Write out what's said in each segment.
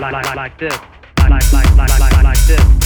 like this. I like, like, like, like, like this.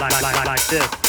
like, like, like, like this.